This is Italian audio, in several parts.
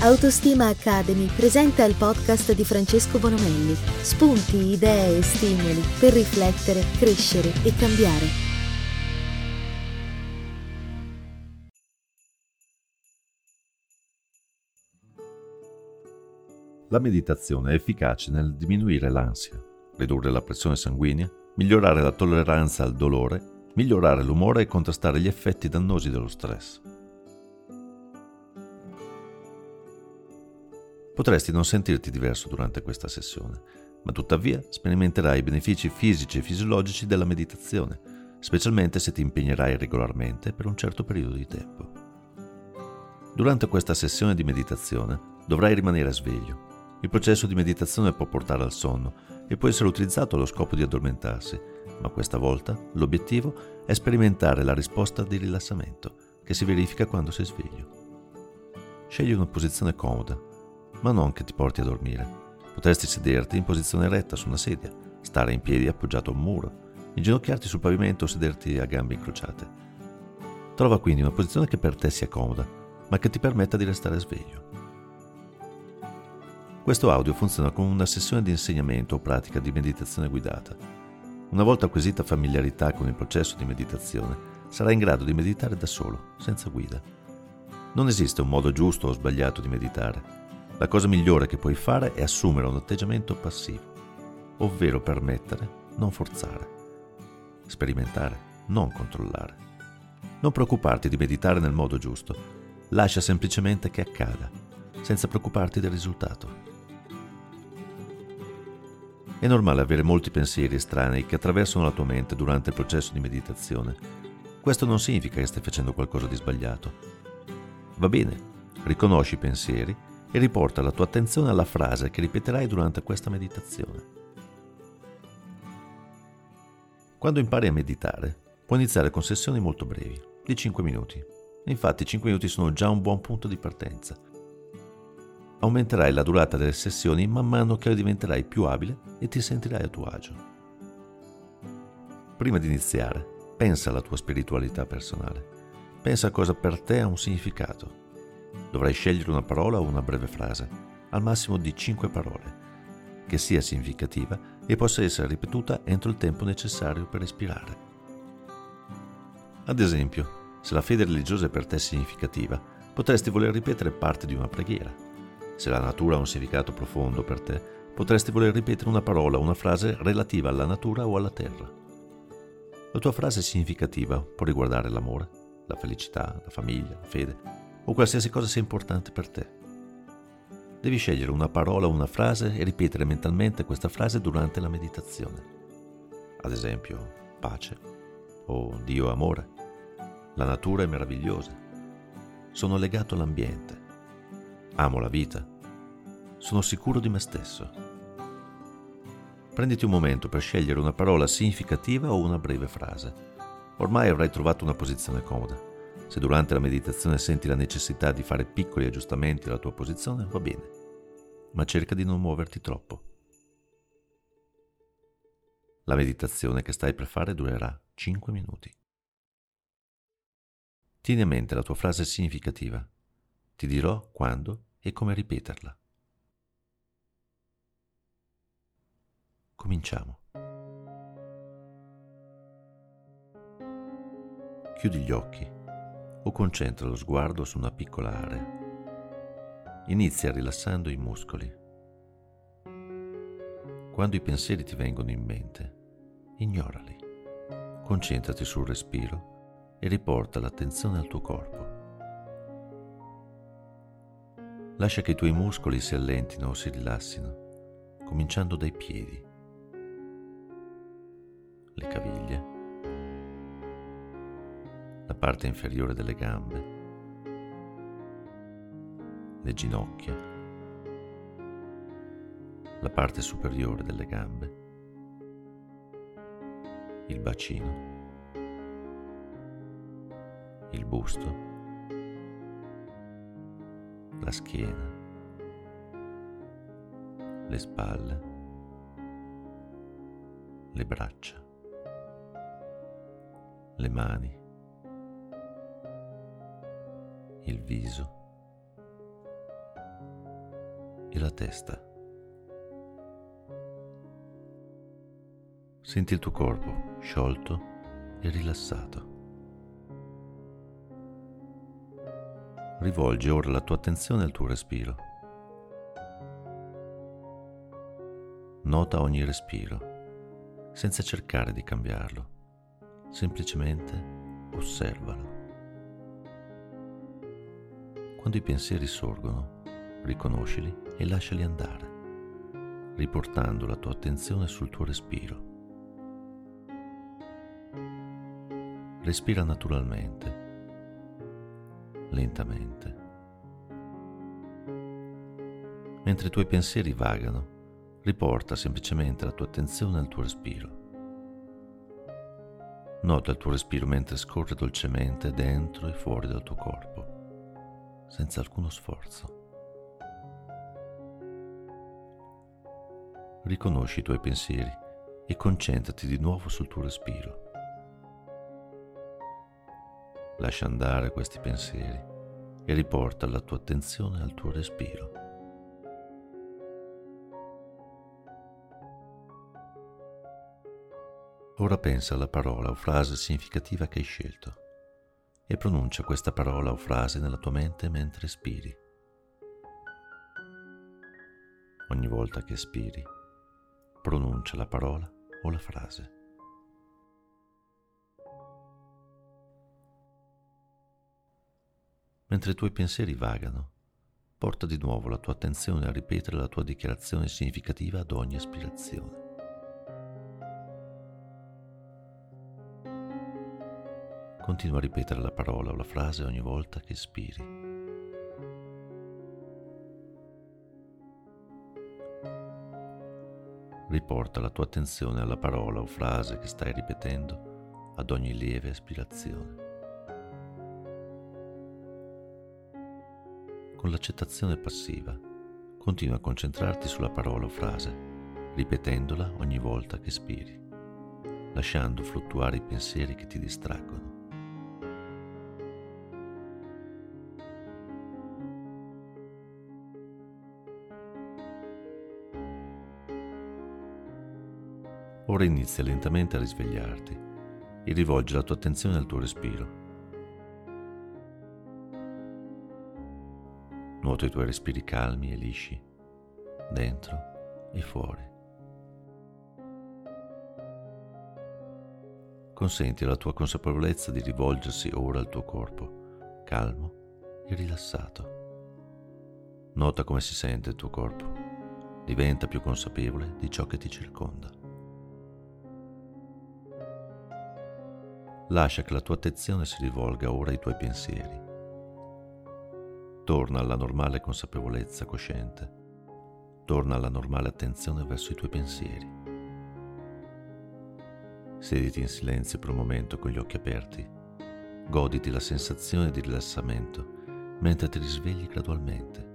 Autostima Academy presenta il podcast di Francesco Bonomelli. Spunti, idee e stimoli per riflettere, crescere e cambiare. La meditazione è efficace nel diminuire l'ansia, ridurre la pressione sanguigna, migliorare la tolleranza al dolore, migliorare l'umore e contrastare gli effetti dannosi dello stress. Potresti non sentirti diverso durante questa sessione, ma tuttavia sperimenterai i benefici fisici e fisiologici della meditazione, specialmente se ti impegnerai regolarmente per un certo periodo di tempo. Durante questa sessione di meditazione dovrai rimanere sveglio. Il processo di meditazione può portare al sonno e può essere utilizzato allo scopo di addormentarsi, ma questa volta l'obiettivo è sperimentare la risposta di rilassamento che si verifica quando sei sveglio. Scegli una posizione comoda ma non che ti porti a dormire. Potresti sederti in posizione retta su una sedia, stare in piedi appoggiato a un muro, inginocchiarti sul pavimento o sederti a gambe incrociate. Trova quindi una posizione che per te sia comoda, ma che ti permetta di restare sveglio. Questo audio funziona come una sessione di insegnamento o pratica di meditazione guidata. Una volta acquisita familiarità con il processo di meditazione, sarai in grado di meditare da solo, senza guida. Non esiste un modo giusto o sbagliato di meditare, la cosa migliore che puoi fare è assumere un atteggiamento passivo, ovvero permettere, non forzare, sperimentare, non controllare. Non preoccuparti di meditare nel modo giusto, lascia semplicemente che accada, senza preoccuparti del risultato. È normale avere molti pensieri estranei che attraversano la tua mente durante il processo di meditazione. Questo non significa che stai facendo qualcosa di sbagliato. Va bene, riconosci i pensieri e riporta la tua attenzione alla frase che ripeterai durante questa meditazione. Quando impari a meditare, puoi iniziare con sessioni molto brevi, di 5 minuti. Infatti 5 minuti sono già un buon punto di partenza. Aumenterai la durata delle sessioni man mano che diventerai più abile e ti sentirai a tuo agio. Prima di iniziare, pensa alla tua spiritualità personale. Pensa a cosa per te ha un significato Dovrai scegliere una parola o una breve frase, al massimo di 5 parole, che sia significativa e possa essere ripetuta entro il tempo necessario per respirare. Ad esempio, se la fede religiosa è per te significativa, potresti voler ripetere parte di una preghiera. Se la natura ha un significato profondo per te, potresti voler ripetere una parola o una frase relativa alla natura o alla terra. La tua frase significativa può riguardare l'amore, la felicità, la famiglia, la fede, o qualsiasi cosa sia importante per te. Devi scegliere una parola o una frase e ripetere mentalmente questa frase durante la meditazione. Ad esempio, pace o Dio amore. La natura è meravigliosa. Sono legato all'ambiente. Amo la vita. Sono sicuro di me stesso. Prenditi un momento per scegliere una parola significativa o una breve frase. Ormai avrai trovato una posizione comoda. Se durante la meditazione senti la necessità di fare piccoli aggiustamenti alla tua posizione, va bene, ma cerca di non muoverti troppo. La meditazione che stai per fare durerà 5 minuti. Tieni a mente la tua frase significativa. Ti dirò quando e come ripeterla. Cominciamo. Chiudi gli occhi o concentra lo sguardo su una piccola area. Inizia rilassando i muscoli. Quando i pensieri ti vengono in mente, ignorali. Concentrati sul respiro e riporta l'attenzione al tuo corpo. Lascia che i tuoi muscoli si allentino o si rilassino, cominciando dai piedi, le caviglie, parte inferiore delle gambe, le ginocchia, la parte superiore delle gambe, il bacino, il busto, la schiena, le spalle, le braccia, le mani, il viso, e la testa. Senti il tuo corpo sciolto e rilassato. Rivolgi ora la tua attenzione al tuo respiro. Nota ogni respiro, senza cercare di cambiarlo, semplicemente osservalo. Quando i pensieri sorgono, riconoscili e lasciali andare, riportando la tua attenzione sul tuo respiro. Respira naturalmente lentamente. Mentre i tuoi pensieri vagano, riporta semplicemente la tua attenzione al tuo respiro. Nota il tuo respiro mentre scorre dolcemente dentro e fuori dal tuo corpo, senza alcuno sforzo. Riconosci i tuoi pensieri e concentrati di nuovo sul tuo respiro. Lascia andare questi pensieri e riporta la tua attenzione al tuo respiro. Ora pensa alla parola o frase significativa che hai scelto e pronuncia questa parola o frase nella tua mente mentre espiri. Ogni volta che espiri, pronuncia la parola o la frase. Mentre i tuoi pensieri vagano, porta di nuovo la tua attenzione a ripetere la tua dichiarazione significativa ad ogni aspirazione. Continua a ripetere la parola o la frase ogni volta che espiri. Riporta la tua attenzione alla parola o frase che stai ripetendo ad ogni lieve aspirazione. con l'accettazione passiva. Continua a concentrarti sulla parola o frase, ripetendola ogni volta che spiri, lasciando fluttuare i pensieri che ti distraggono. Ora inizia lentamente a risvegliarti e rivolgi la tua attenzione al tuo respiro Nuota i tuoi respiri calmi e lisci, dentro e fuori. Consenti alla tua consapevolezza di rivolgersi ora al tuo corpo, calmo e rilassato. Nota come si sente il tuo corpo. Diventa più consapevole di ciò che ti circonda. Lascia che la tua attenzione si rivolga ora ai tuoi pensieri Torna alla normale consapevolezza cosciente. Torna alla normale attenzione verso i tuoi pensieri. Sediti in silenzio per un momento con gli occhi aperti. Goditi la sensazione di rilassamento mentre ti risvegli gradualmente.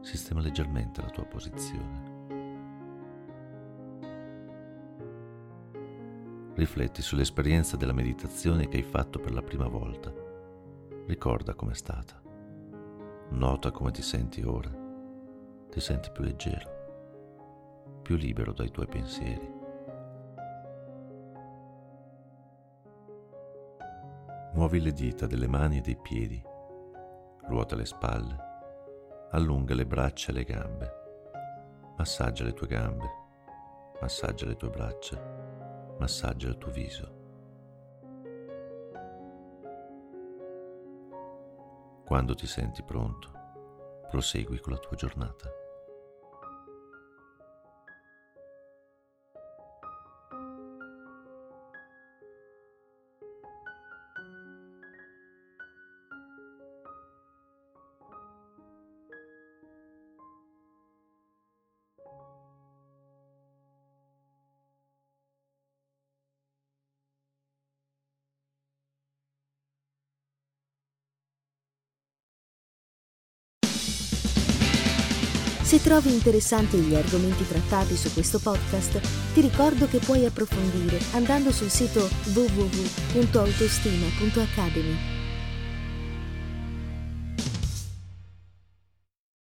Sistema leggermente la tua posizione. Rifletti sull'esperienza della meditazione che hai fatto per la prima volta. Ricorda com'è stata. Nota come ti senti ora. Ti senti più leggero, più libero dai tuoi pensieri. Muovi le dita delle mani e dei piedi, ruota le spalle, allunga le braccia e le gambe, massaggia le tue gambe, massaggia le tue braccia, massaggia il tuo viso. Quando ti senti pronto, prosegui con la tua giornata. Se trovi interessanti gli argomenti trattati su questo podcast, ti ricordo che puoi approfondire andando sul sito www.autostima.academy